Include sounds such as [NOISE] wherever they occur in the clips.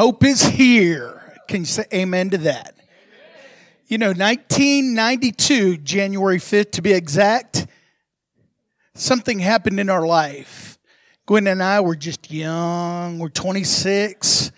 Hope is here. Can you say amen to that? You know, 1992, January 5th to be exact, something happened in our life. Gwen and I were just young, we're 26.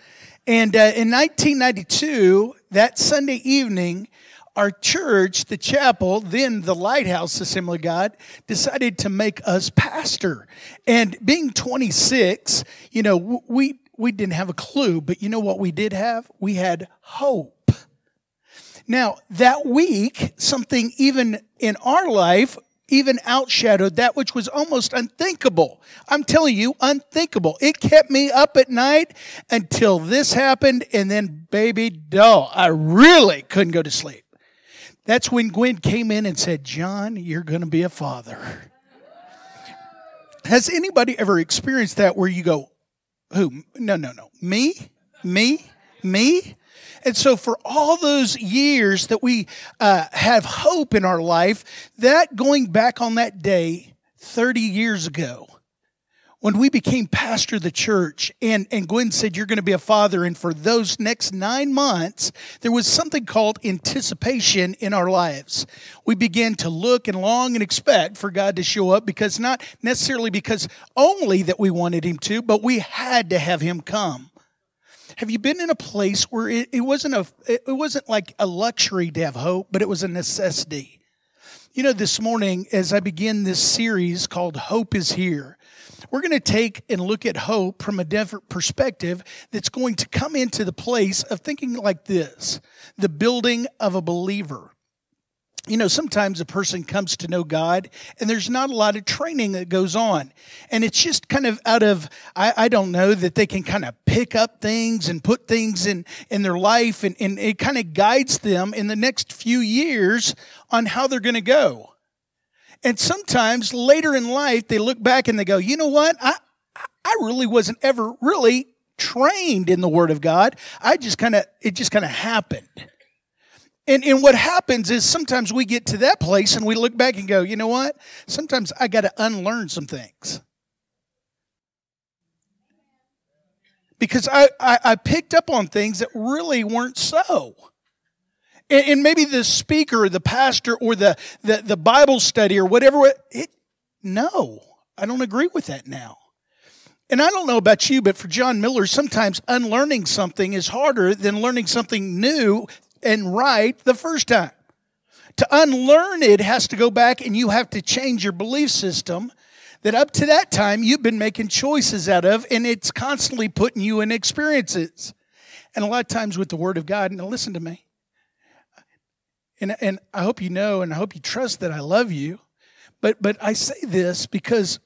And uh, in 1992, that Sunday evening, our church, the chapel, then the Lighthouse Assembly of God, decided to make us pastor. And being 26, you know, we we didn't have a clue, but you know what we did have? We had hope. Now, that week, something even in our life even outshadowed that which was almost unthinkable. I'm telling you, unthinkable. It kept me up at night until this happened, and then, baby doll, I really couldn't go to sleep. That's when Gwen came in and said, John, you're going to be a father. Has anybody ever experienced that where you go, who? No, no, no. Me? Me? Me? And so, for all those years that we uh, have hope in our life, that going back on that day 30 years ago, when we became pastor of the church and, and Gwen said, You're going to be a father, and for those next nine months, there was something called anticipation in our lives. We began to look and long and expect for God to show up because not necessarily because only that we wanted Him to, but we had to have Him come. Have you been in a place where it, it wasn't a it wasn't like a luxury to have hope, but it was a necessity? You know, this morning as I begin this series called Hope is Here, we're going to take and look at hope from a different perspective that's going to come into the place of thinking like this the building of a believer. You know, sometimes a person comes to know God and there's not a lot of training that goes on. And it's just kind of out of, I, I don't know, that they can kind of pick up things and put things in, in their life and, and it kind of guides them in the next few years on how they're going to go. And sometimes later in life, they look back and they go, you know what? I, I really wasn't ever really trained in the Word of God. I just kind of, it just kind of happened. And, and what happens is sometimes we get to that place and we look back and go, you know what? Sometimes I got to unlearn some things. Because I, I, I picked up on things that really weren't so. And, and maybe the speaker, or the pastor, or the, the, the Bible study, or whatever, it, no, I don't agree with that now. And I don't know about you, but for John Miller, sometimes unlearning something is harder than learning something new and right the first time. To unlearn it has to go back and you have to change your belief system that up to that time you've been making choices out of, and it's constantly putting you in experiences. And a lot of times with the Word of God, now listen to me, and, and I hope you know and I hope you trust that I love you. But, but I say this because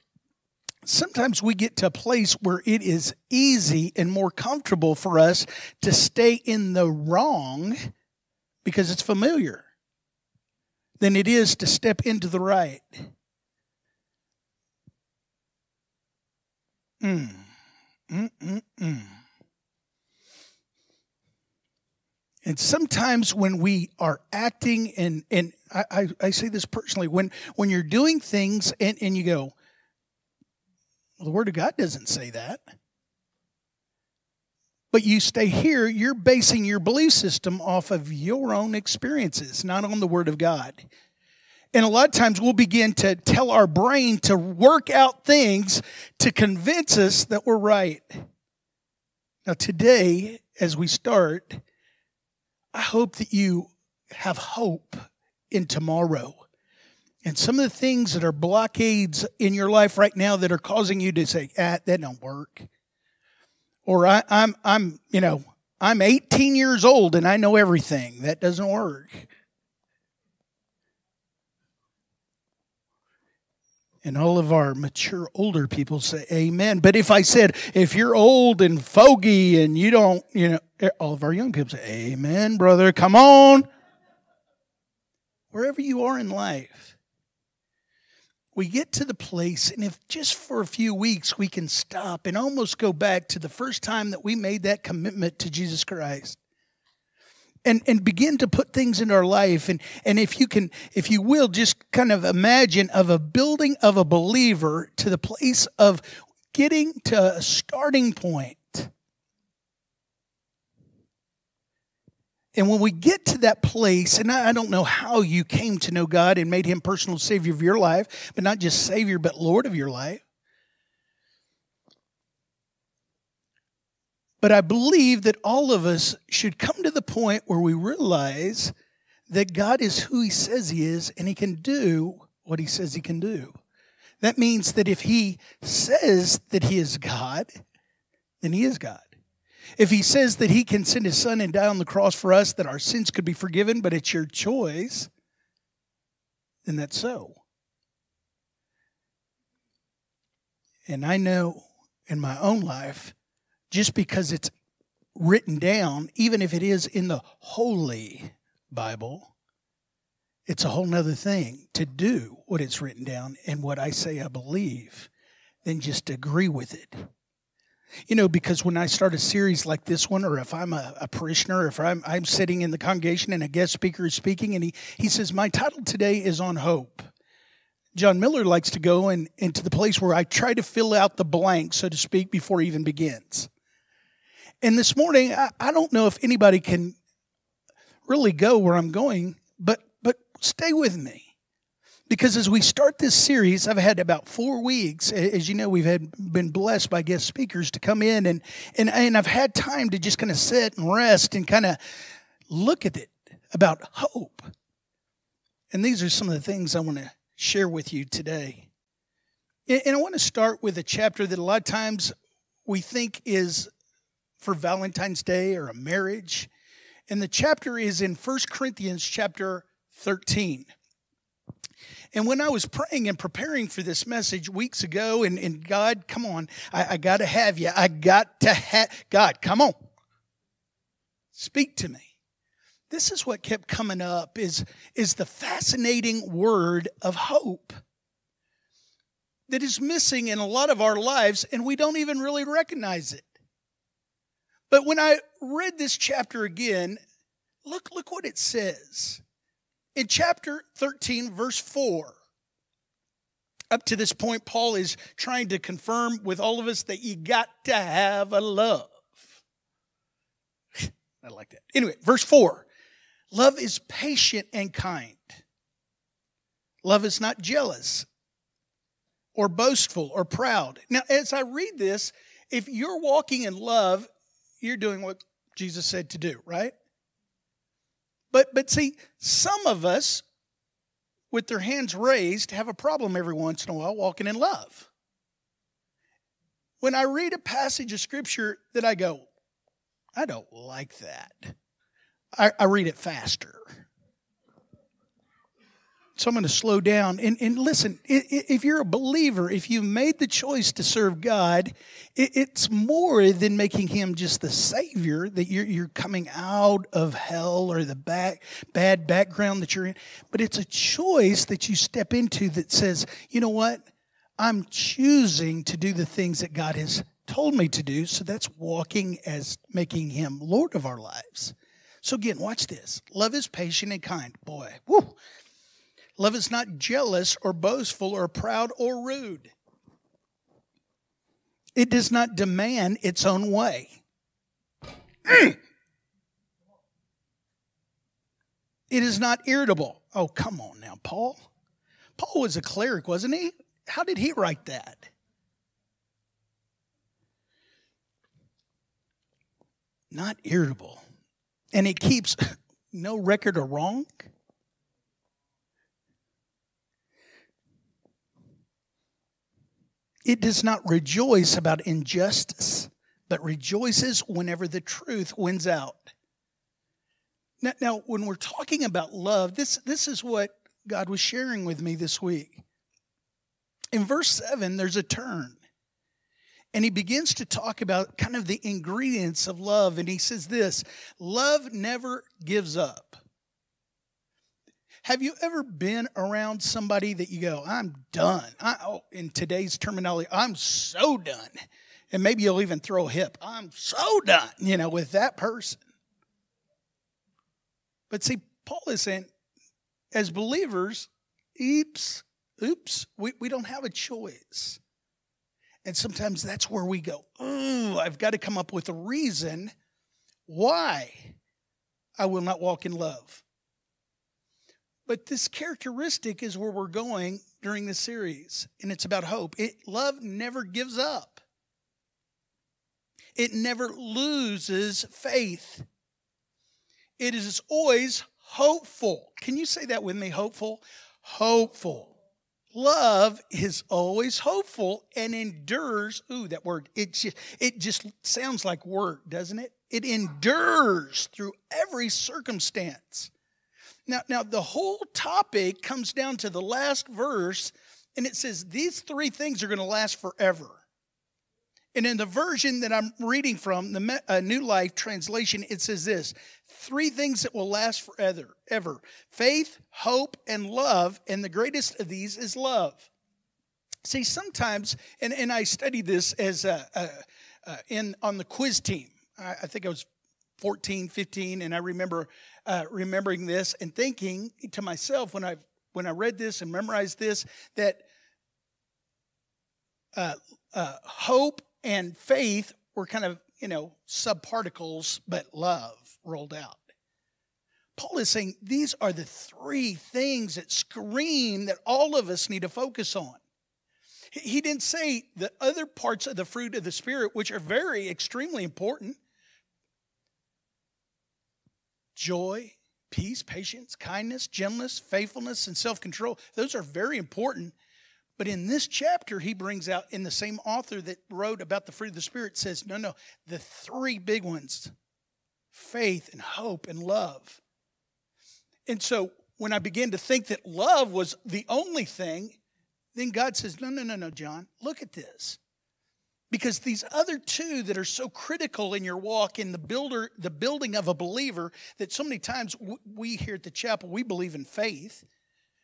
sometimes we get to a place where it is easy and more comfortable for us to stay in the wrong because it's familiar than it is to step into the right. Mm. Mm, mm, mm. And sometimes when we are acting, and, and I, I, I, say this personally, when, when you're doing things and, and you go, well, the Word of God doesn't say that. But you stay here, you're basing your belief system off of your own experiences, not on the Word of God. And a lot of times we'll begin to tell our brain to work out things to convince us that we're right. Now, today, as we start, I hope that you have hope in tomorrow. And some of the things that are blockades in your life right now that are causing you to say, ah, that don't work. Or I, I'm, I'm, you know, I'm 18 years old and I know everything. That doesn't work. And all of our mature older people say amen. But if I said, if you're old and fogey and you don't, you know, eh, all of our young people say, amen, brother, come on. Wherever you are in life, we get to the place, and if just for a few weeks we can stop and almost go back to the first time that we made that commitment to Jesus Christ and, and begin to put things in our life. And, and if you can, if you will, just kind of imagine of a building of a believer to the place of getting to a starting point. And when we get to that place, and I don't know how you came to know God and made him personal savior of your life, but not just savior, but Lord of your life. But I believe that all of us should come to the point where we realize that God is who he says he is and he can do what he says he can do. That means that if he says that he is God, then he is God. If he says that he can send his son and die on the cross for us, that our sins could be forgiven, but it's your choice, then that's so. And I know in my own life, just because it's written down, even if it is in the Holy Bible, it's a whole nother thing to do what it's written down and what I say I believe than just agree with it. You know, because when I start a series like this one, or if I'm a, a parishioner, if I'm, I'm sitting in the congregation and a guest speaker is speaking, and he, he says, My title today is on hope. John Miller likes to go in, into the place where I try to fill out the blank, so to speak, before he even begins. And this morning, I, I don't know if anybody can really go where I'm going, but but stay with me because as we start this series i've had about four weeks as you know we've had been blessed by guest speakers to come in and and, and i've had time to just kind of sit and rest and kind of look at it about hope. And these are some of the things i want to share with you today. And i want to start with a chapter that a lot of times we think is for valentine's day or a marriage. And the chapter is in First corinthians chapter 13 and when I was praying and preparing for this message weeks ago, and, and God, come on, I, I got to have you. I got to have, God, come on. Speak to me. This is what kept coming up is, is the fascinating word of hope that is missing in a lot of our lives, and we don't even really recognize it. But when I read this chapter again, look, look what it says in chapter 13, verse 4, up to this point, Paul is trying to confirm with all of us that you got to have a love. [LAUGHS] I like that. Anyway, verse 4 love is patient and kind. Love is not jealous or boastful or proud. Now, as I read this, if you're walking in love, you're doing what Jesus said to do, right? But but see, some of us with their hands raised have a problem every once in a while walking in love. When I read a passage of scripture that I go, I don't like that. I, I read it faster. So I'm going to slow down and, and listen. If you're a believer, if you've made the choice to serve God, it's more than making Him just the Savior that you're, you're coming out of hell or the back, bad background that you're in. But it's a choice that you step into that says, you know what? I'm choosing to do the things that God has told me to do. So that's walking as making Him Lord of our lives. So again, watch this. Love is patient and kind. Boy, whoo Love is not jealous or boastful or proud or rude. It does not demand its own way. [CLEARS THROAT] It is not irritable. Oh, come on now, Paul. Paul was a cleric, wasn't he? How did he write that? Not irritable. And it keeps [LAUGHS] no record of wrong. It does not rejoice about injustice, but rejoices whenever the truth wins out. Now, now, when we're talking about love, this, this is what God was sharing with me this week. In verse 7, there's a turn. And he begins to talk about kind of the ingredients of love. And he says this love never gives up. Have you ever been around somebody that you go, I'm done? I, oh, in today's terminology, I'm so done. And maybe you'll even throw a hip. I'm so done, you know, with that person. But see, Paul is saying, as believers, oops, oops, we, we don't have a choice. And sometimes that's where we go, oh, I've got to come up with a reason why I will not walk in love. But this characteristic is where we're going during this series, and it's about hope. It, love never gives up, it never loses faith. It is always hopeful. Can you say that with me? Hopeful? Hopeful. Love is always hopeful and endures. Ooh, that word. It just, it just sounds like work, doesn't it? It endures through every circumstance. Now, now the whole topic comes down to the last verse, and it says these three things are going to last forever. And in the version that I'm reading from, the uh, New Life translation, it says this three things that will last forever ever faith, hope, and love. And the greatest of these is love. See, sometimes, and, and I studied this as a, a, a in on the quiz team. I, I think I was 14, 15, and I remember uh, remembering this and thinking to myself when I when I read this and memorized this that uh, uh, hope and faith were kind of you know subparticles, but love rolled out. Paul is saying these are the three things that scream that all of us need to focus on. He didn't say the other parts of the fruit of the Spirit, which are very extremely important joy, peace, patience, kindness, gentleness, faithfulness, and self control. Those are very important. But in this chapter, he brings out, in the same author that wrote about the fruit of the Spirit, says, no, no, the three big ones faith and hope and love. And so when I began to think that love was the only thing, then God says, no, no, no, no, John, look at this. Because these other two that are so critical in your walk in the builder, the building of a believer, that so many times we here at the chapel, we believe in faith.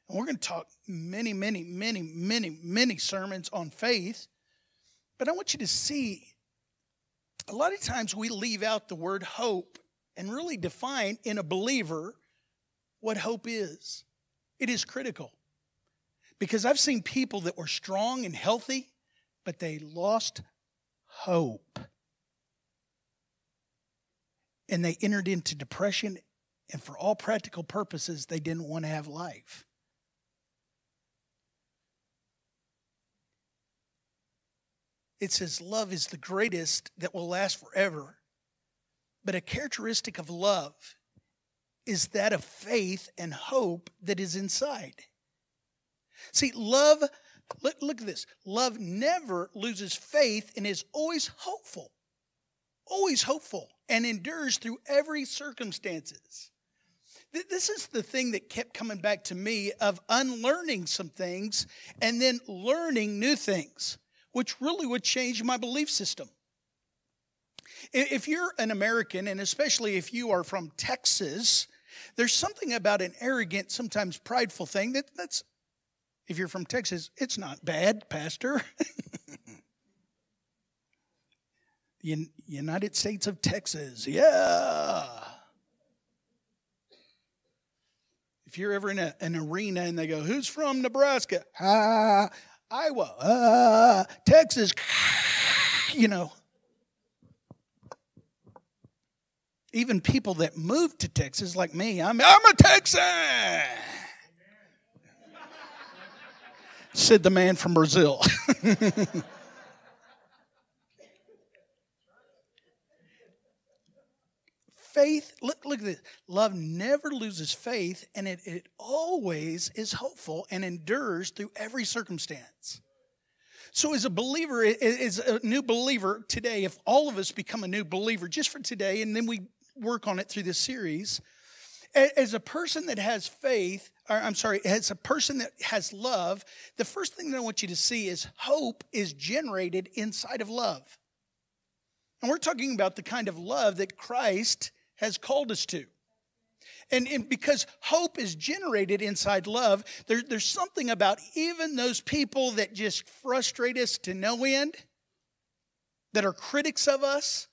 And we're going to talk many, many, many, many, many sermons on faith. But I want you to see a lot of times we leave out the word hope and really define in a believer what hope is. It is critical. Because I've seen people that were strong and healthy, but they lost hope. And they entered into depression, and for all practical purposes, they didn't want to have life. It says love is the greatest that will last forever. But a characteristic of love is that of faith and hope that is inside. See, love Look, look at this. Love never loses faith and is always hopeful. Always hopeful and endures through every circumstances. This is the thing that kept coming back to me of unlearning some things and then learning new things, which really would change my belief system. If you're an American, and especially if you are from Texas, there's something about an arrogant, sometimes prideful thing that, that's if you're from Texas, it's not bad, Pastor. [LAUGHS] United States of Texas, yeah. If you're ever in a, an arena and they go, Who's from Nebraska? Ah, Iowa, ah, Texas, [LAUGHS] you know. Even people that moved to Texas, like me, I'm, I'm a Texan. Said the man from Brazil. [LAUGHS] faith, look, look at this. Love never loses faith, and it, it always is hopeful and endures through every circumstance. So, as a believer, as a new believer today, if all of us become a new believer just for today, and then we work on it through this series, as a person that has faith, or I'm sorry, as a person that has love, the first thing that I want you to see is hope is generated inside of love. And we're talking about the kind of love that Christ has called us to. And, and because hope is generated inside love, there, there's something about even those people that just frustrate us to no end, that are critics of us,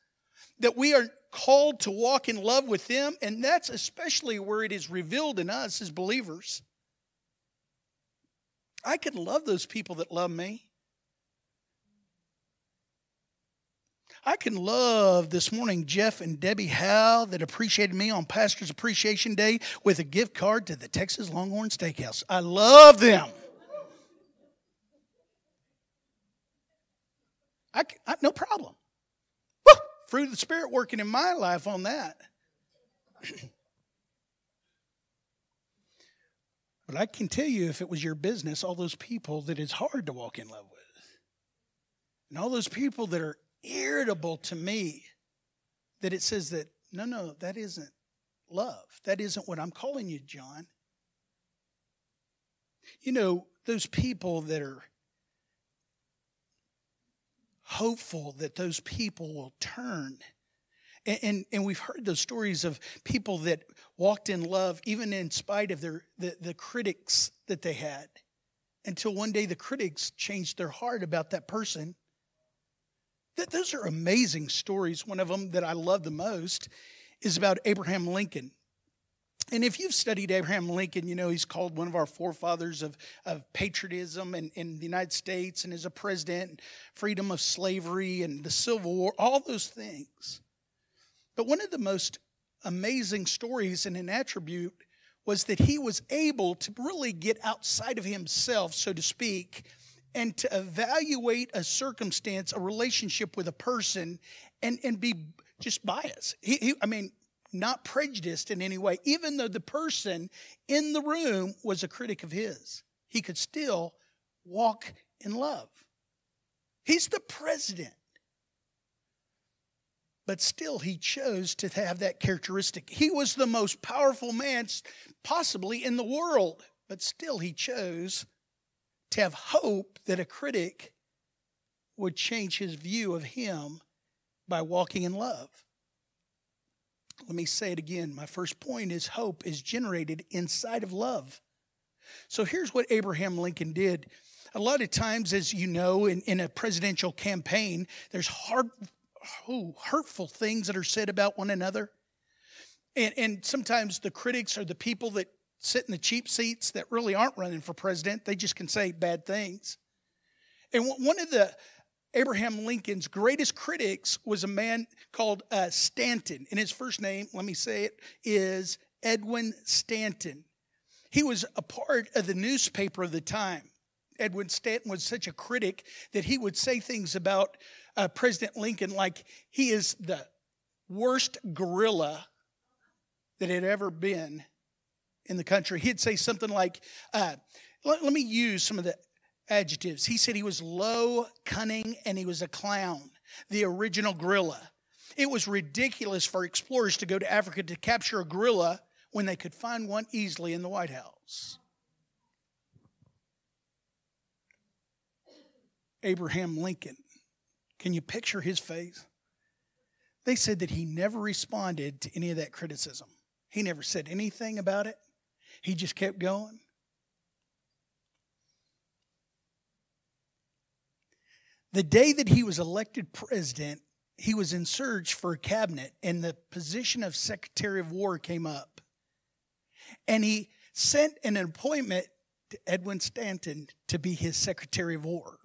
that we are called to walk in love with them, and that's especially where it is revealed in us as believers. I can love those people that love me. I can love this morning Jeff and Debbie Howe that appreciated me on Pastor's Appreciation Day with a gift card to the Texas Longhorn Steakhouse. I love them. I, I no problem. Fruit of the Spirit working in my life on that. [CLEARS THROAT] but I can tell you, if it was your business, all those people that it's hard to walk in love with, and all those people that are irritable to me, that it says that, no, no, that isn't love. That isn't what I'm calling you, John. You know, those people that are hopeful that those people will turn. And, and, and, we've heard those stories of people that walked in love, even in spite of their the, the critics that they had, until one day the critics changed their heart about that person. That those are amazing stories. One of them that I love the most is about Abraham Lincoln. And if you've studied Abraham Lincoln, you know he's called one of our forefathers of, of patriotism in, in the United States and as a president, freedom of slavery and the Civil War, all those things. But one of the most amazing stories and an attribute was that he was able to really get outside of himself, so to speak, and to evaluate a circumstance, a relationship with a person, and, and be just biased. He, he, I mean, not prejudiced in any way, even though the person in the room was a critic of his. He could still walk in love. He's the president. But still, he chose to have that characteristic. He was the most powerful man possibly in the world, but still, he chose to have hope that a critic would change his view of him by walking in love. Let me say it again. My first point is hope is generated inside of love. So here's what Abraham Lincoln did. A lot of times, as you know, in, in a presidential campaign, there's hard, oh, hurtful things that are said about one another. And, and sometimes the critics are the people that sit in the cheap seats that really aren't running for president. They just can say bad things. And one of the Abraham Lincoln's greatest critics was a man called uh, Stanton. And his first name, let me say it, is Edwin Stanton. He was a part of the newspaper of the time. Edwin Stanton was such a critic that he would say things about uh, President Lincoln like he is the worst gorilla that had ever been in the country. He'd say something like, uh, let, let, me use some of the adjectives. He said he was low, cunning, and he was a clown, the original gorilla. It was ridiculous for explorers to go to Africa to capture a gorilla when they could find one easily in the White House. Abraham Lincoln. Can you picture his face? They said that he never responded to any of that criticism. He never said anything about it. He just kept going. The day that he was elected president, he was in search for a cabinet, and the position of Secretary of War came up. And he sent an appointment to Edwin Stanton to be his Secretary of War.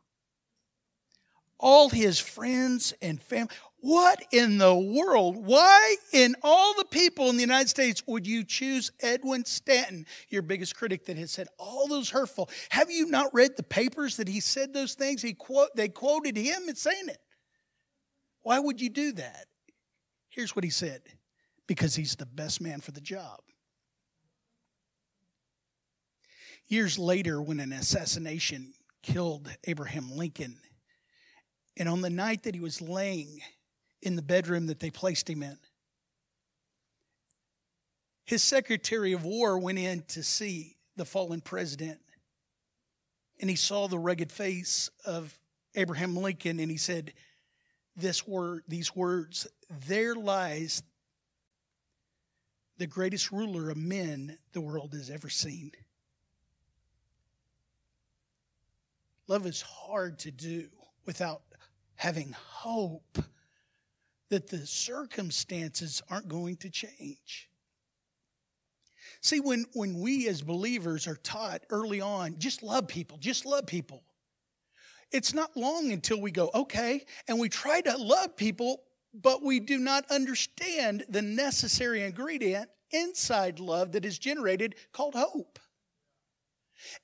All his friends and family, what in the world? Why, in all the people in the United States, would you choose Edwin Stanton, your biggest critic that has said all those hurtful? Have you not read the papers that he said those things? He quote, they quoted him and saying it. Why would you do that? Here's what he said because he's the best man for the job. Years later, when an assassination killed Abraham Lincoln, and on the night that he was laying in the bedroom that they placed him in. His Secretary of War went in to see the fallen president, and he saw the rugged face of Abraham Lincoln, and he said, this word, these words, there lies the greatest ruler of men the world has ever seen. Love is hard to do without having hope that the circumstances aren't going to change. See, when, when we as believers are taught early on, just love people, just love people, it's not long until we go, okay, and we try to love people, but we do not understand the necessary ingredient inside love that is generated called hope.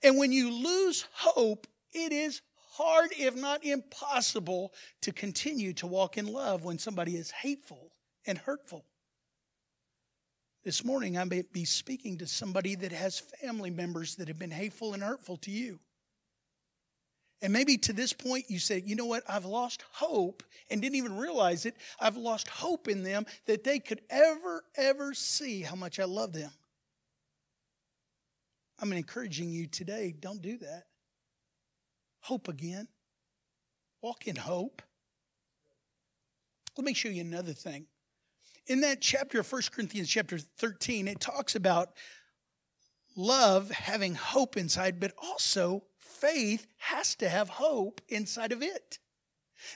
And when you lose hope, it is hard, if not impossible, to continue to walk in love when somebody is hateful and hurtful. This morning, I may be speaking to somebody that has family members that have been hateful and hurtful to you. And maybe to this point, you say, you know what? I've lost hope and didn't even realize it. I've lost hope in them that they could ever, ever see how much I love them. I'm encouraging you today don't do that. Hope again. Walk in hope. Let me show you another thing. In that chapter of 1 Corinthians, chapter 13, it talks about love having hope inside, but also faith has to have hope inside of it.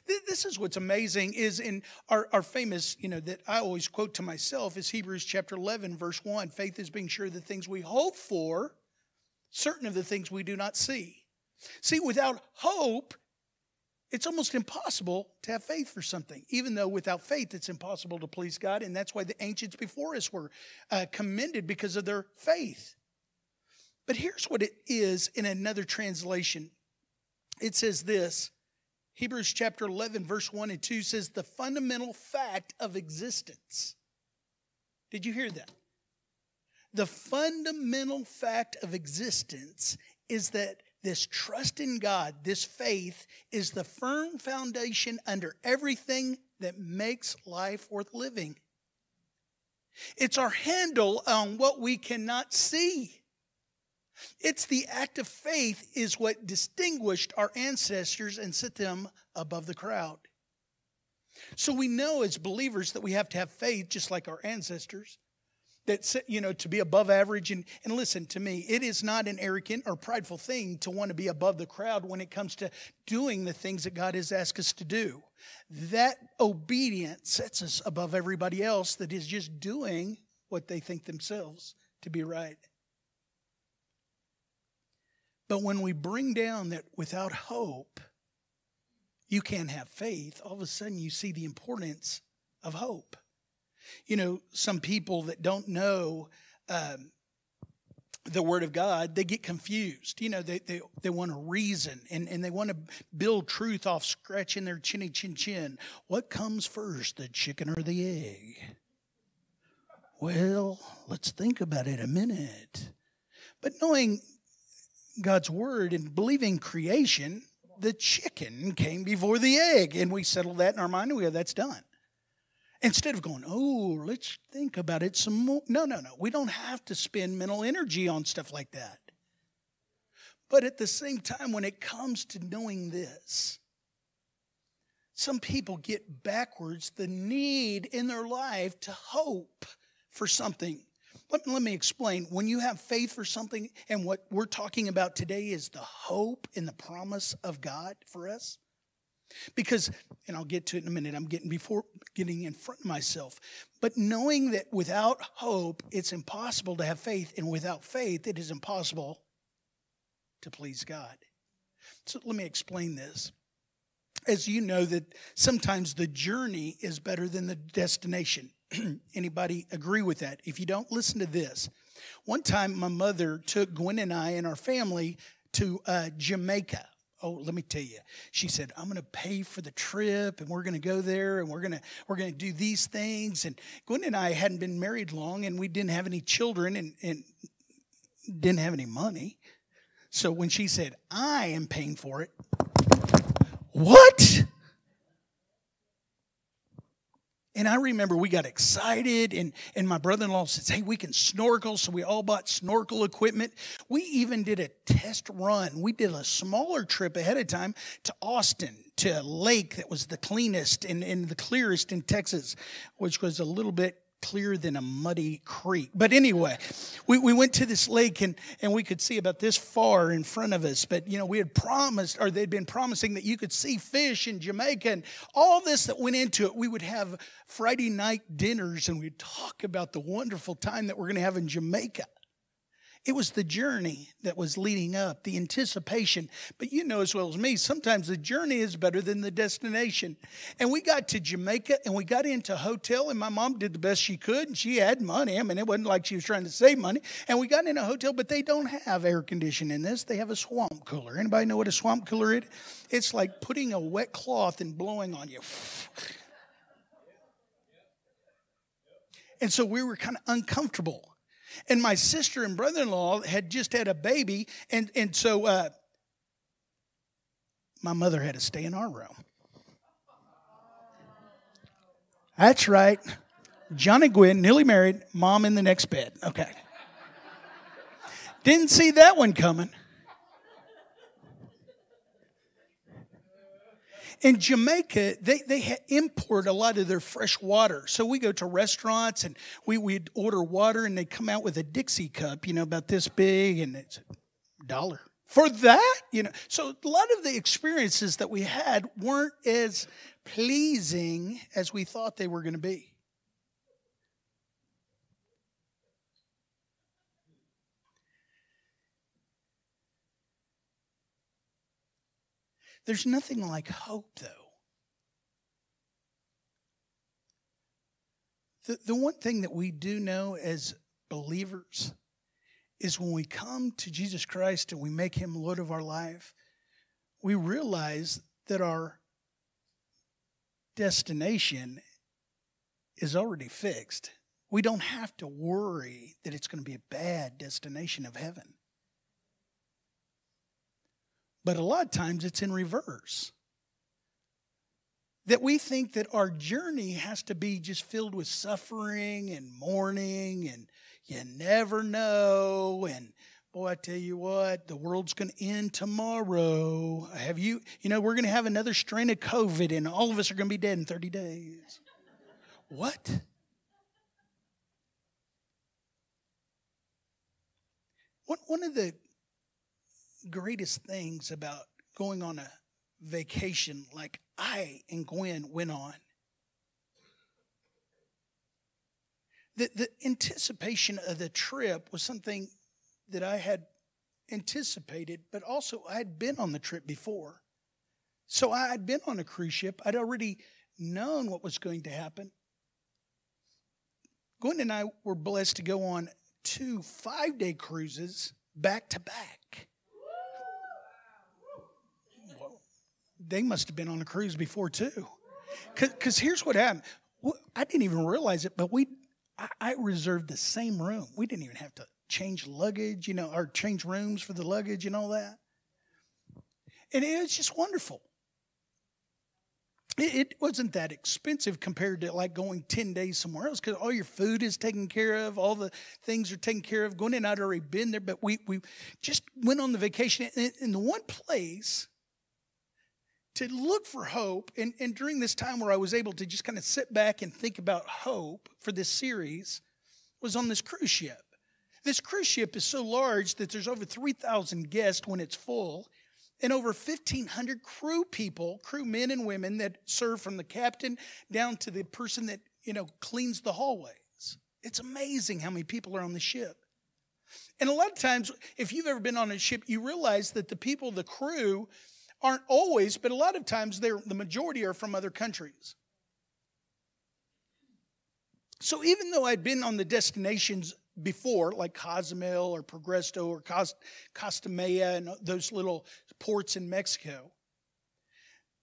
This is what's amazing is in our, our famous, you know, that I always quote to myself is Hebrews chapter 11, verse 1. Faith is being sure of the things we hope for, certain of the things we do not see. See, without hope, it's almost impossible to have faith for something, even though without faith it's impossible to please God. And that's why the ancients before us were uh, commended because of their faith. But here's what it is in another translation it says this Hebrews chapter 11, verse 1 and 2 says, The fundamental fact of existence. Did you hear that? The fundamental fact of existence is that this trust in God, this faith, is the firm foundation under everything that makes life worth living. It's our handle on what we cannot see. It's the act of faith is what distinguished our ancestors and set them above the crowd. So we know as believers that we have to have faith just like our ancestors. That you know to be above average and, and listen to me, it is not an arrogant or prideful thing to want to be above the crowd when it comes to doing the things that God has asked us to do. That obedience sets us above everybody else that is just doing what they think themselves to be right. But when we bring down that without hope, you can't have faith, all of a sudden you see the importance of hope. You know, some people that don't know um, the Word of God, they get confused. You know, they, they, they want to reason and, and they want to build truth off scratching their chinny chin chin. What comes first, the chicken or the egg? Well, let's think about it a minute. But knowing God's word and believing creation, the chicken came before the egg. And we settle that in our mind and we go, that's done. Instead of going, oh, let's think about it some more. No, no, no. We don't have to spend mental energy on stuff like that. But at the same time, when it comes to knowing this, some people get backwards the need in their life to hope for something let, let me explain. When you have faith for something, and what we're talking about today is the hope and the promise of God for us. Because, and I'll get to it in a minute, I'm getting before getting in front of myself. But knowing that without hope, it's impossible to have faith, and without faith, it is impossible to please God. So let me explain this. As you know, that sometimes the journey is better than the destination. [CLEARS THROAT] Anybody agree with that? If you don't, listen to this. One time, my mother took Gwen and I and our family to uh, Jamaica. Oh, let me tell you. She said, "I'm going to pay for the trip, and we're going to go there, and we're going to we're going to do these things." And Gwen and I hadn't been married long, and we didn't have any children, and, and didn't have any money. So when she said, "I am paying for it," what? And I remember we got excited, and, and my brother in law says, Hey, we can snorkel. So we all bought snorkel equipment. We even did a test run. We did a smaller trip ahead of time to Austin, to a lake that was the cleanest and, and the clearest in Texas, which was a little bit clearer than a muddy creek. But anyway, we, we went to this lake and, and we could see about this far in front of us. But, you know, we had promised, or they'd been promising that you could see fish in Jamaica and all this that went into it. We would have Friday night dinners and we'd talk about the wonderful time that we're going to have in Jamaica. It was the journey that was leading up, the anticipation. But you know as well as me, sometimes the journey is better than the destination. And we got to Jamaica and we got into a hotel, and my mom did the best she could, and she had money. I mean, it wasn't like she was trying to save money. And we got in a hotel, but they don't have air conditioning in this. They have a swamp cooler. Anybody know what a swamp cooler is? It's like putting a wet cloth and blowing on you. And so we were kind of uncomfortable. And my sister and brother in law had just had a baby. And, and so uh, my mother had to stay in our room. That's right. Johnny Gwen, newly married, mom in the next bed. Okay. Didn't see that one coming. In Jamaica, they, they import a lot of their fresh water. So we go to restaurants and we, we'd order water and they come out with a Dixie cup, you know, about this big and it's a dollar. For that, you know. So a lot of the experiences that we had weren't as pleasing as we thought they were going to be. There's nothing like hope, though. The, the one thing that we do know as believers is when we come to Jesus Christ and we make him Lord of our life, we realize that our destination is already fixed. We don't have to worry that it's going to be a bad destination of heaven. But a lot of times it's in reverse. That we think that our journey has to be just filled with suffering and mourning, and you never know. And boy, I tell you what, the world's going to end tomorrow. Have you, you know, we're going to have another strain of COVID, and all of us are going to be dead in 30 days. What? One of the greatest things about going on a vacation like I and Gwen went on. The, the anticipation of the trip was something that I had anticipated, but also I had been on the trip before. So I had been on a cruise ship. I'd already known what was going to happen. Gwen and I were blessed to go on two five day cruises back to back. They must have been on a cruise before too. Because here's what happened. I didn't even realize it, but we, I, reserved the same room. We didn't even have to change luggage, you know, or change rooms for the luggage and all that. And it was just wonderful. It, wasn't that expensive compared to like going 10 days somewhere else because all your food is taken care of, all the things are taken care of. Gwen and I'd already been there, but we, we just went on the vacation. in the one place to look for hope. And, and during this time where I was able to just kind of sit back and think about hope for this series was on this cruise ship. This cruise ship is so large that there's over 3,000 guests when it's full and over 1,500 crew people, crew men and women that serve from the captain down to the person that, you know, cleans the hallways. It's amazing how many people are on the ship. And a lot of times, if you've ever been on a ship, you realize that the people, the crew, aren't always, but a lot of times they're the majority are from other countries. So even though I'd been on the destinations before, like Cozumel or Progreso or Cost, Costa Maya and those little ports in Mexico,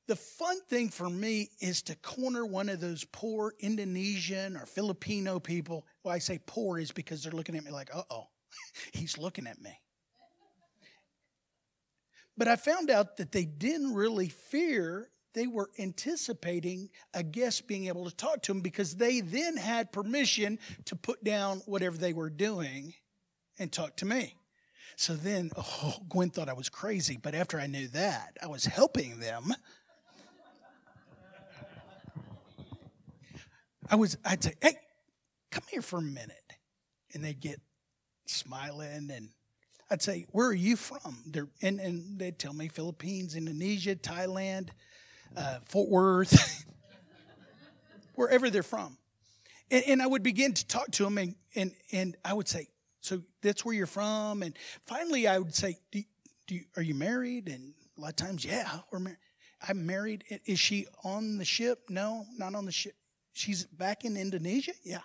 the fun thing for me is to corner one of those poor Indonesian or Filipino people. Well, I say poor is because they're looking at me like, uh oh, [LAUGHS] he's looking at me. But I found out that they didn't really fear, they were anticipating a guest being able to talk to them because they then had permission to put down whatever they were doing and talk to me. So then, [LAUGHS] oh, Gwen thought I was crazy, but after I knew that, I was helping them. I was, I'd say, hey, come here for a minute. And they'd get smiling and I'd say, Where are you from? They're, and, and they'd tell me Philippines, Indonesia, Thailand, uh, Fort Worth, [LAUGHS] wherever they're from. And, and, I would begin to talk to them, and, and, and I would say, So that's where you're from. And finally, I would say, do, do you, are you married? And a lot of times, yeah, we're. I'm married. Is she on the ship? No, not on the ship. She's back in Indonesia? Yeah.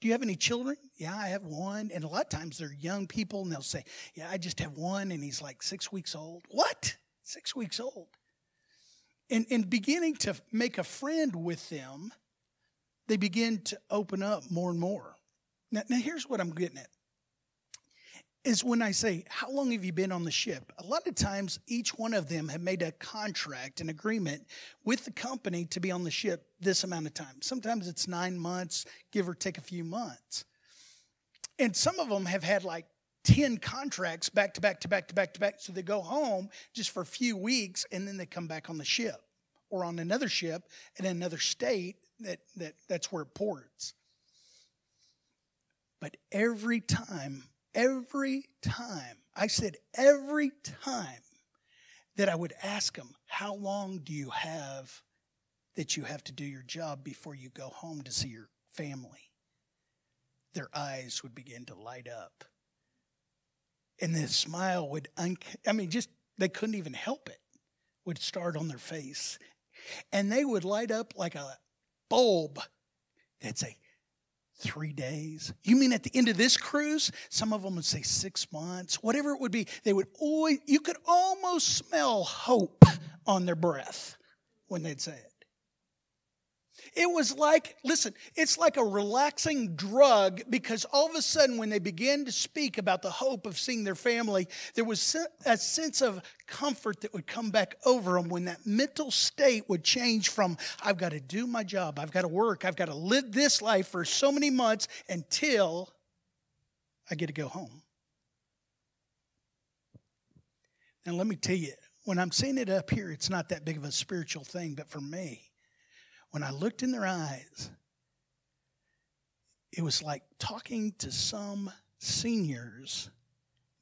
Do you have any children? Yeah, I have one. And a lot of times they're young people and they'll say, Yeah, I just have one and he's like six weeks old. What? Six weeks old. And, and beginning to make a friend with them, they begin to open up more and more. Now, now here's what I'm getting at is when I say, How long have you been on the ship? A lot of times, each one of them have made a contract, an agreement with the company to be on the ship this amount of time. Sometimes it's nine months, give or take a few months. And some of them have had like 10 contracts back to back to back to back to back. So they go home just for a few weeks and then they come back on the ship or on another ship in another state that, that that's where it ports. But every time every time, I said every time that I would ask them, How long do you have that you have to do your job before you go home to see your family? Their eyes would begin to light up. And the smile would, un- I mean, just, they couldn't even help it, would start on their face. And they would light up like a bulb. They'd say, three days. You mean at the end of this cruise? Some of them would say six months, whatever it would be. They would always, you could almost smell hope on their breath when they'd say it. It was like, listen, it's like a relaxing drug because all of a sudden, when they began to speak about the hope of seeing their family, there was a sense of comfort that would come back over them when that mental state would change from, I've got to do my job, I've got to work, I've got to live this life for so many months until I get to go home. And let me tell you, when I'm saying it up here, it's not that big of a spiritual thing, but for me, when I looked in their eyes, it was like talking to some seniors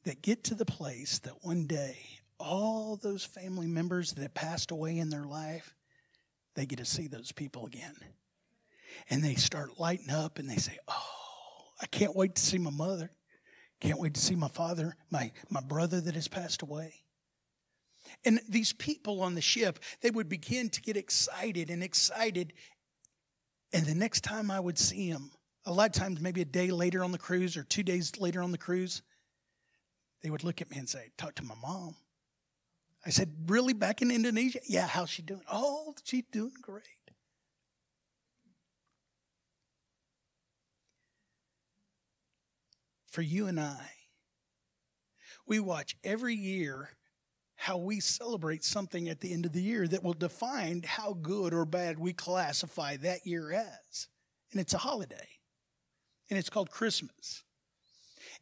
that get to the place that one day all those family members that passed away in their life, they get to see those people again. And they start lighting up and they say, Oh, I can't wait to see my mother. Can't wait to see my father, my, my brother that has passed away. And these people on the ship, they would begin to get excited and excited. And the next time I would see them, a lot of times maybe a day later on the cruise or two days later on the cruise, they would look at me and say, Talk to my mom. I said, Really? Back in Indonesia? Yeah, how's she doing? Oh, she's doing great. For you and I, we watch every year how we celebrate something at the end of the year that will define how good or bad we classify that year as. And it's a holiday, and it's called Christmas.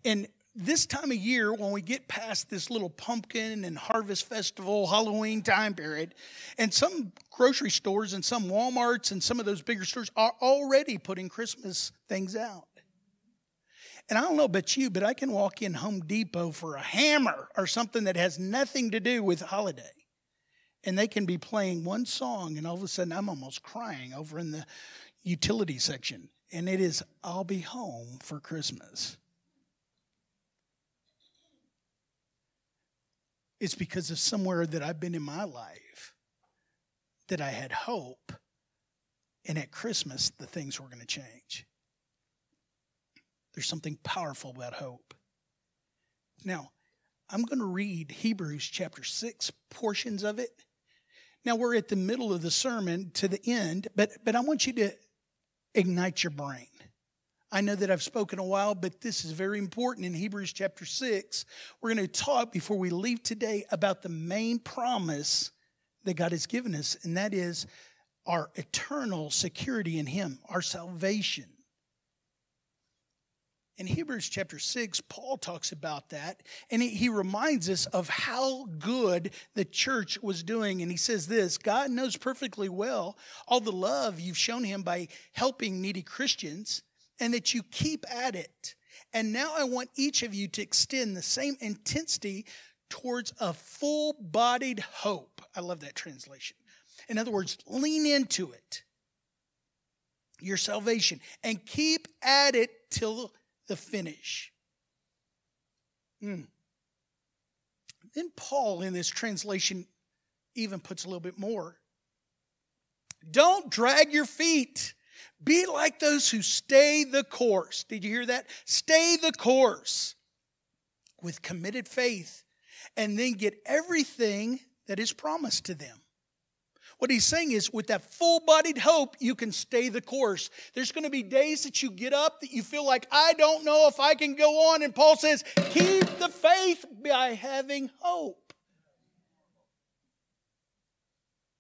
And this time of year, when we get past this little pumpkin and harvest festival, Halloween time period, and some grocery stores and some Walmarts and some of those bigger stores are already putting Christmas things out. And I don't know about you, but I can walk in Home Depot for a hammer or something that has nothing to do with holiday. And they can be playing one song, and all of a sudden I'm almost crying over in the utility section. And it is, I'll be home for Christmas. It's because of somewhere that I've been in my life that I had hope. And at Christmas, the things were going to change. There's something powerful about hope. Now, I'm going to read Hebrews chapter 6, portions of it. Now, we're at the middle of the sermon to the end, but, but I want you to ignite your brain. I know that I've spoken a while, but this is very important in Hebrews chapter 6. We're going to talk before we leave today about the main promise that God has given us, and that is our eternal security in Him, our salvation. In Hebrews chapter 6, Paul talks about that, and he, reminds us of how good the church was doing. And he says this God knows perfectly well all the love you've shown him by helping needy Christians, and that you keep at it. And now I want each of you to extend the same intensity towards a full bodied hope. I love that translation. In other words, lean into it, your salvation, and keep at it till the finish. Mm. Then Paul, in this translation, even puts a little bit more. Don't drag your feet. Be like those who stay the course. Did you hear that? Stay the course with committed faith and then get everything that is promised to them. What he's saying is, with that full bodied hope, you can stay the course. There's going to be days that you get up that you feel like, I don't know if I can go on. And Paul says, keep the faith by having hope.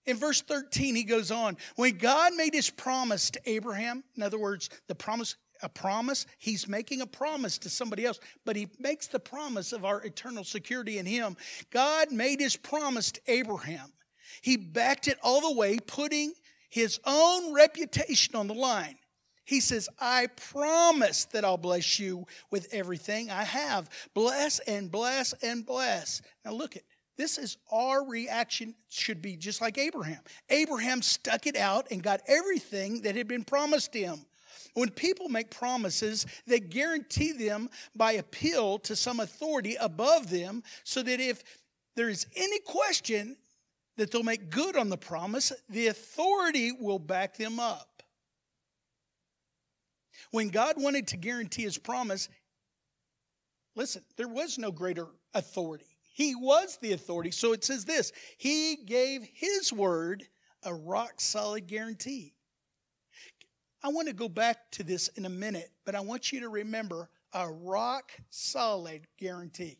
In verse 13, he goes on, when God made his promise to Abraham, in other words, the promise, a promise, he's making a promise to somebody else, but he makes the promise of our eternal security in him. God made his promise to Abraham. He backed it all the way, putting his own reputation on the line. He says, I promise that I'll bless you with everything I have. Bless and bless and bless. Now look at this is our reaction should be just like Abraham. Abraham stuck it out and got everything that had been promised him. When people make promises, they guarantee them by appeal to some authority above them so that if there is any question, that they'll make good on the promise, the authority will back them up. When God wanted to guarantee his promise, listen, there was no greater authority. He was the authority. So it says this He gave His word a rock solid guarantee. I want to go back to this in a minute, but I want you to remember a rock solid guarantee.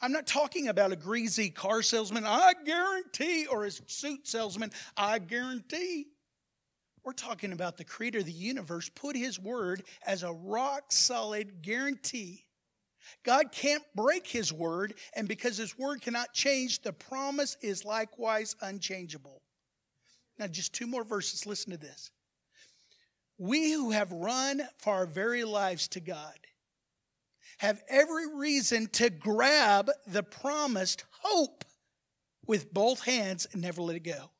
I'm not talking about a greasy car salesman, I guarantee, or a suit salesman, I guarantee. We're talking about the creator of the universe put his word as a rock solid guarantee. God can't break his word, and because his word cannot change, the promise is likewise unchangeable. Now, just two more verses. Listen to this. We who have run for our very lives to God have every reason to grab the promised hope with both hands and never let it go.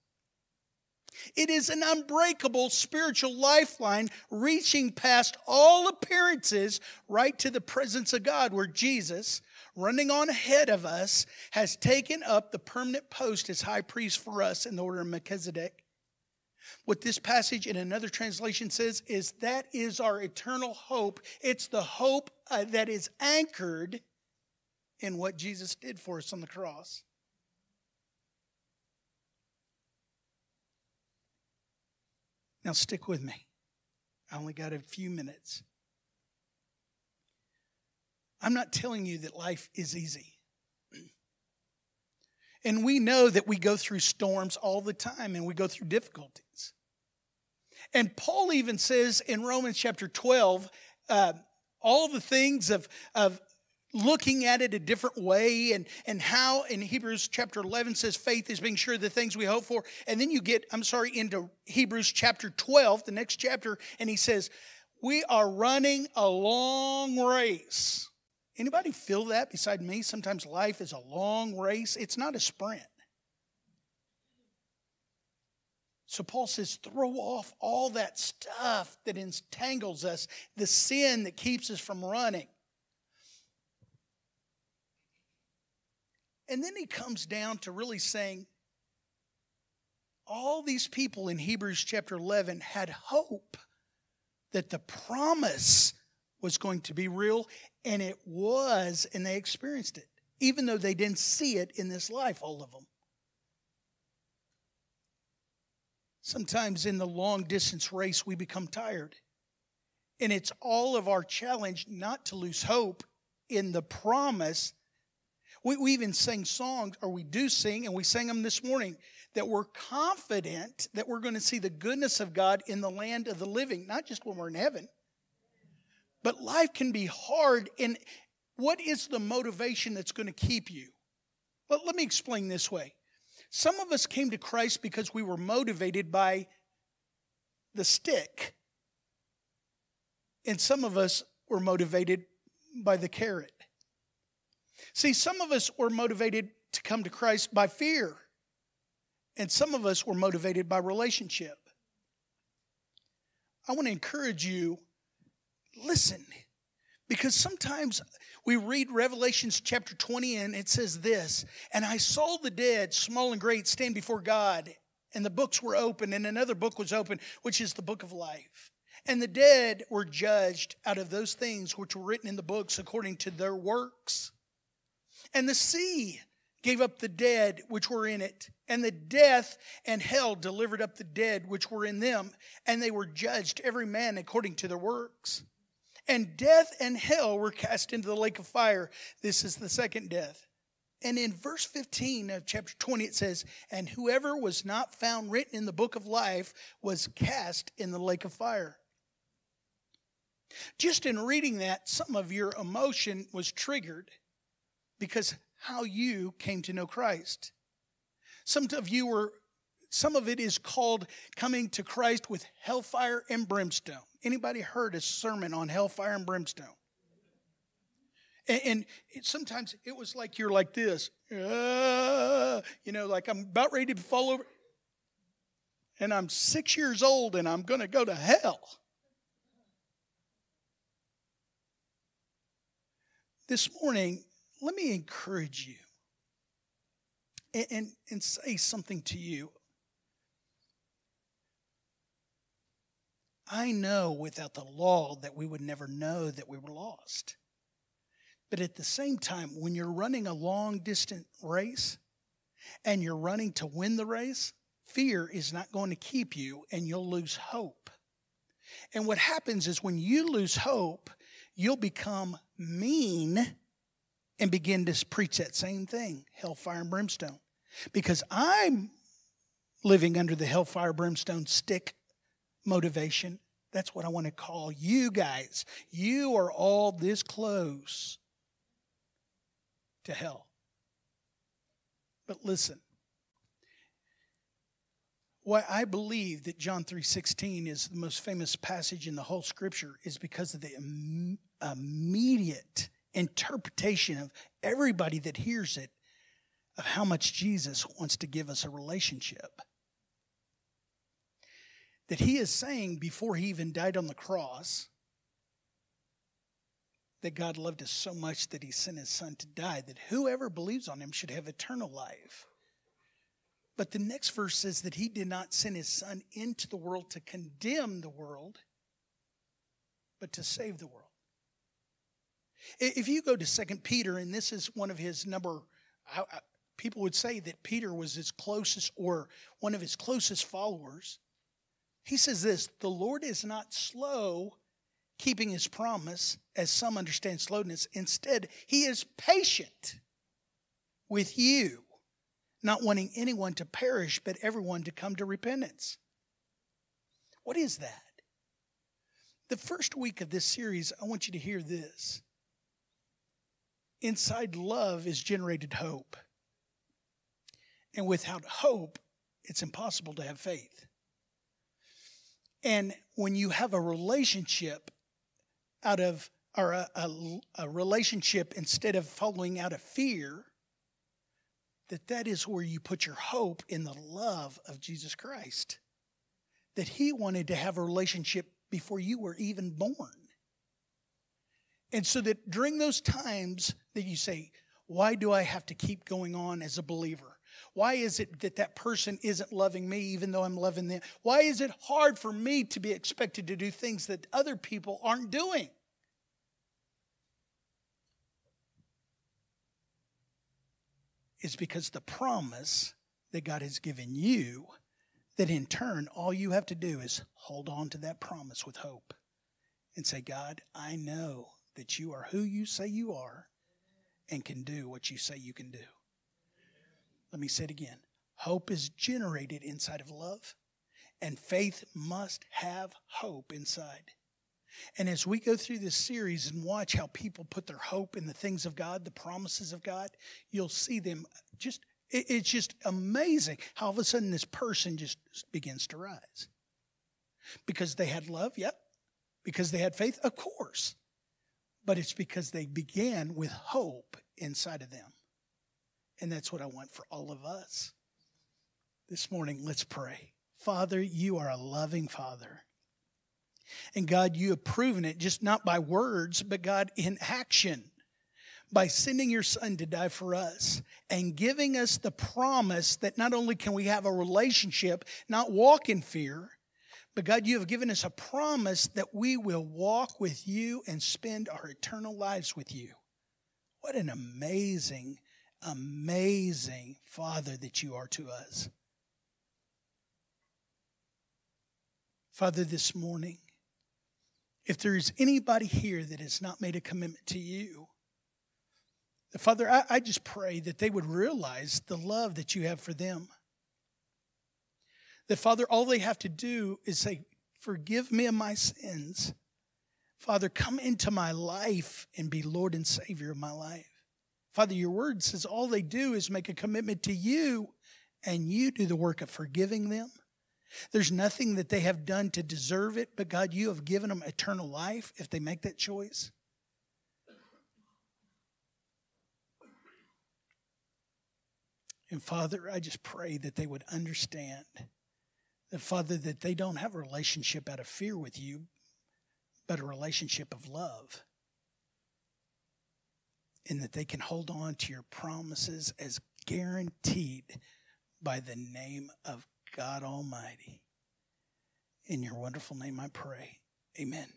It is an unbreakable spiritual lifeline reaching past all appearances right to the presence of God, where Jesus, running on ahead of us, has taken up the permanent post as high priest for us in the order of Melchizedek. What this passage in another translation says is that is our eternal hope. It's the hope uh, that is anchored in what Jesus did for us on the cross. Now, stick with me. I only got a few minutes. I'm not telling you that life is easy. And we know that we go through storms all the time and we go through difficulties. And Paul even says in Romans chapter 12, uh, all the things of, of looking at it a different way and, and how in Hebrews chapter 11 says faith is being sure of the things we hope for. And then you get, I'm sorry, into Hebrews chapter 12, the next chapter, and he says, we are running a long race. Anybody feel that beside me? Sometimes life is a long race. It's not a sprint. So Paul says, throw off all that stuff that entangles us, the sin that keeps us from running. And then he comes down to really saying, all these people in Hebrews chapter 11 had hope that the promise was going to be real, and it was, and they experienced it, even though they didn't see it in this life, all of them. Sometimes in the long distance race, we become tired. And it's all of our challenge not to lose hope in the promise. We, we even sing songs, or we do sing, and we sang them this morning, that we're confident that we're going to see the goodness of God in the land of the living, not just when we're in heaven. But life can be hard. And what is the motivation that's going to keep you? Well, let me explain this way. Some of us came to Christ because we were motivated by the stick, and some of us were motivated by the carrot. See, some of us were motivated to come to Christ by fear, and some of us were motivated by relationship. I want to encourage you listen, Because sometimes we read Revelations chapter 20 and it says this And I saw the dead, small and great, stand before God, and the books were open, and another book was open, which is the book of life. And the dead were judged out of those things which were written in the books according to their works. And the sea gave up the dead which were in it, and the death and hell delivered up the dead which were in them, and they were judged every man according to their works. And death and hell were cast into the lake of fire. This is the second death. And in verse 15 of chapter 20, it says, And whoever was not found written in the book of life was cast in the lake of fire. Just in reading that, some of your emotion was triggered because how you came to know Christ. Some of you were, some of it is called coming to Christ with hellfire and brimstone. Anybody heard a sermon on hellfire and brimstone? And, and it, sometimes it was like you're like this, uh, you know, like I'm about ready to fall over. And I'm six years old and I'm going to go to hell. This morning, let me encourage you and, and, and say something to you. I know without the law that we would never know that we were lost. But at the same time, when you're running a long distance race and you're running to win the race, fear is not going to keep you and you'll lose hope. And what happens is when you lose hope, you'll become mean and begin to preach that same thing hellfire and brimstone. Because I'm living under the hellfire brimstone stick motivation. That's what I want to call you guys. You are all this close to hell. But listen. Why I believe that John 3:16 is the most famous passage in the whole scripture is because of the immediate interpretation of everybody that hears it of how much Jesus wants to give us a relationship. That he is saying before he even died on the cross that God loved us so much that he sent his son to die, that whoever believes on him should have eternal life. But the next verse says that he did not send his son into the world to condemn the world, but to save the world. If you go to Second Peter, and this is one of his number, people would say that Peter was his closest or one of his closest followers. He says this The Lord is not slow keeping his promise, as some understand slowness. Instead, he is patient with you, not wanting anyone to perish, but everyone to come to repentance. What is that? The first week of this series, I want you to hear this inside love is generated hope. And without hope, it's impossible to have faith. And when you have a relationship out of, or a, a, a, relationship instead of following out of fear, that that is where you put your hope in the love of Jesus Christ. That he wanted to have a relationship before you were even born. And so that during those times that you say, why do I have to keep going on as a believer? Why is it that that person isn't loving me even though I'm loving them? Why is it hard for me to be expected to do things that other people aren't doing? It's because the promise that God has given you, that in turn, all you have to do is hold on to that promise with hope and say, God, I know that you are who you say you are and can do what you say you can do. Let me say it again. Hope is generated inside of love, and faith must have hope inside. And as we go through this series and watch how people put their hope in the things of God, the promises of God, you'll see them just, it's just amazing how all of a sudden this person just begins to rise. Because they had love, yep. Because they had faith, of course but it's because they began with hope inside of them. And that's what I want for all of us. This morning, let's pray. Father, you are a loving Father. And God, you have proven it just not by words, but God in action by sending your son to die for us and giving us the promise that not only can we have a relationship, not walk in fear, but God, you have given us a promise that we will walk with you and spend our eternal lives with you. What an amazing, amazing Father that you are to us. Father, this morning, if there is anybody here that has not made a commitment to you, Father, I, I just pray that they would realize the love that you have for them. That, Father, all they have to do is say, Forgive me of my sins. Father, come into my life and be Lord and Savior of my life. Father, your word says all they do is make a commitment to you, and you do the work of forgiving them. There's nothing that they have done to deserve it, but God, you have given them eternal life if they make that choice. And Father, I just pray that they would understand that, Father, that they don't have a relationship out of fear with you, but a relationship of love. And that they can hold on to your promises as guaranteed by the name of God Almighty. In your wonderful name I pray. Amen.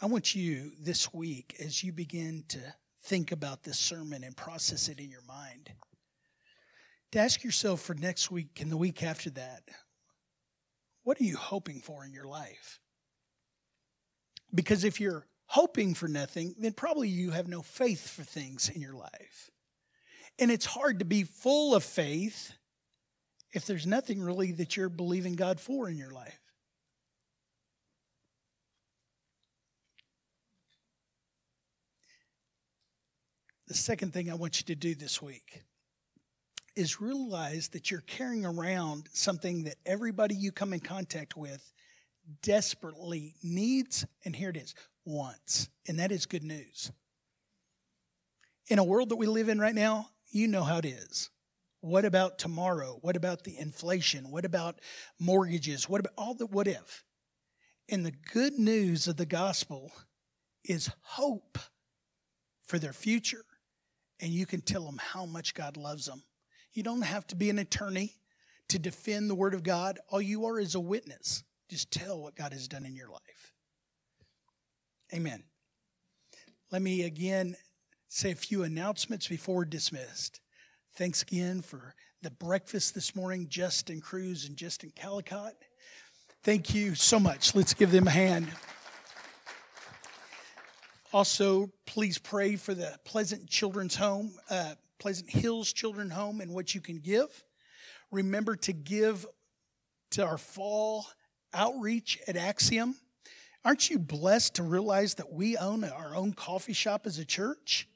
I want you this week, as you begin to think about this sermon and process it in your mind. To ask yourself for next week and the week after that, what are you hoping for in your life? Because if you're hoping for nothing, then probably you have no faith for things in your life. And it's hard to be full of faith if there's nothing really that you're believing God for in your life. The second thing I want you to do this week is realize that you're carrying around something that everybody you come in contact with desperately needs, and here it is, wants. And that is good news. In a world that we live in right now, you know how it is. What about tomorrow? What about the inflation? What about mortgages? What about all the what if? And the good news of the gospel is hope for their future and you can tell them how much God loves them. You don't have to be an attorney to defend the Word of God. All you are is a witness. Just tell what God has done in your life. Amen. Let me again say a few announcements before dismissed. Thanks again for the breakfast this morning, Justin Cruz and Justin Calicott. Thank you so much. Let's give them a hand. Also, please pray for the Pleasant Children's Home, uh, Pleasant Hills Children's Home, and what you can give. Remember to give to our fall outreach at Axiom. Aren't you blessed to realize that we own our own coffee shop as a church?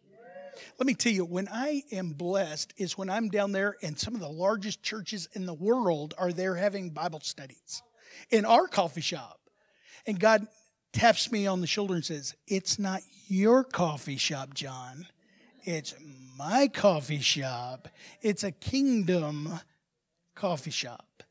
Let me tell you, when I am blessed is when I'm down there and some of the largest churches in the world are there having Bible studies in our coffee shop. And God taps me on the shoulder and says, It's not your coffee shop, John. It's my coffee shop. It's a kingdom coffee shop.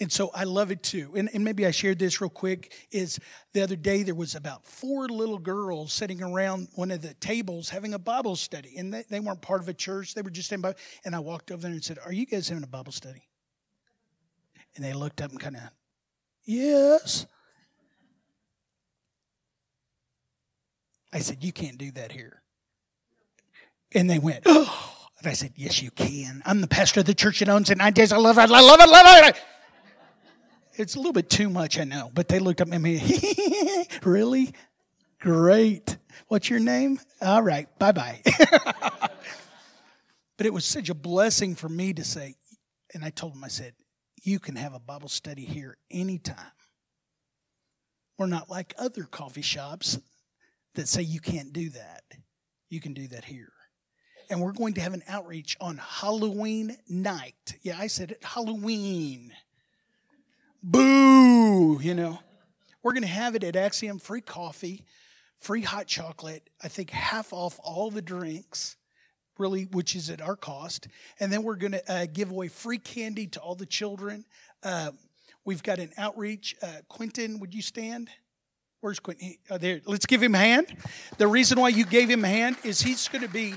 And so I love it too. And, and, maybe I shared this real quick is the other day there was about four little girls sitting around one of the tables having a Bible study. And they, they weren't part of a church. They were just in Bible. And I walked over there and said, Are you guys having a Bible study? And they looked up and kind of, Yes. I said, You can't do that here. And they went, Oh. [GASPS] And I said, Yes, you can. I'm the pastor of the church that owns it nine days. I love it. I love it. I love it. It's a little bit too much, I know. But they looked up at me, [LAUGHS] Really? Great. What's your name? All right. Bye bye. [LAUGHS] but it was such a blessing for me to say, and I told them, I said, You can have a Bible study here anytime. We're not like other coffee shops that say you can't do that. You can do that here. And we're going to have an outreach on Halloween night. Yeah, I said it Halloween. Boo, you know. We're going to have it at Axiom free coffee, free hot chocolate, I think half off all the drinks, really, which is at our cost. And then we're going to uh, give away free candy to all the children. Uh, We've got an outreach. Uh, Quentin, would you stand? Where's Quentin? Oh, there. Let's give him a hand. The reason why you gave him a hand is he's going to be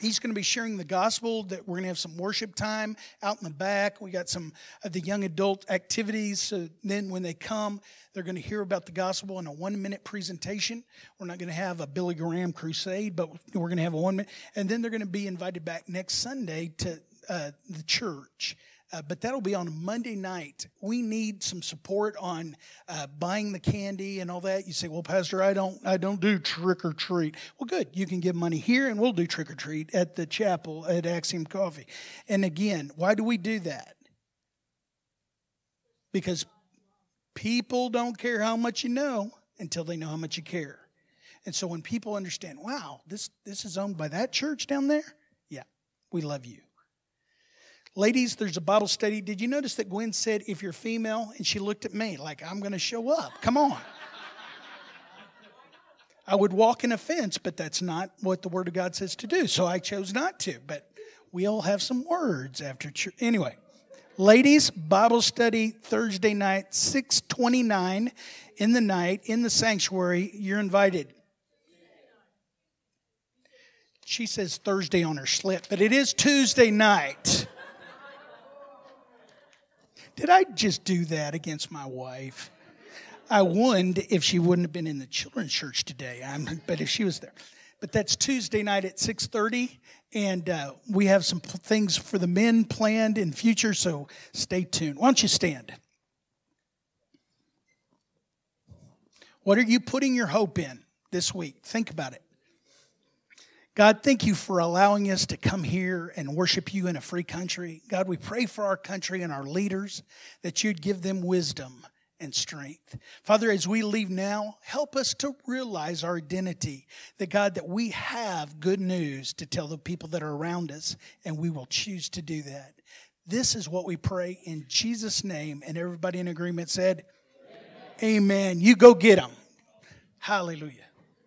he's going to be sharing the gospel that we're going to have some worship time out in the back. We got some of the young adult activities so then when they come they're going to hear about the gospel in a one minute presentation. We're not going to have a billy graham crusade but we're going to have a one minute and then they're going to be invited back next sunday to uh, the church uh, but that'll be on Monday night. We need some support on uh, buying the candy and all that. You say, "Well, Pastor, I don't, I don't do trick or treat." Well, good. You can give money here, and we'll do trick or treat at the chapel at Axiom Coffee. And again, why do we do that? Because people don't care how much you know until they know how much you care. And so when people understand, wow, this this is owned by that church down there, yeah, we love you. Ladies, there's a Bible study. Did you notice that Gwen said, if you're female? And she looked at me like, I'm going to show up. Come on. I would walk in a fence, but that's not what the Word of God says to do. So I chose not to. But we all have some words after church. Anyway, ladies, Bible study Thursday night, 629 in the night in the sanctuary. You're invited. She says Thursday on her slip, but it is Tuesday night. Did I just do that against my wife? I wouldn't if she wouldn't have been in the children's church today. I'm, but if she was there, but that's Tuesday night at six thirty, and uh, we have some things for the men planned in future. So stay tuned. Why don't you stand? What are you putting your hope in this week? Think about it. God, thank you for allowing us to come here and worship you in a free country. God, we pray for our country and our leaders that you'd give them wisdom and strength. Father, as we leave now, help us to realize our identity. That God, that we have good news to tell the people that are around us, and we will choose to do that. This is what we pray in Jesus' name. And everybody in agreement said, Amen. Amen. You go get them. Hallelujah.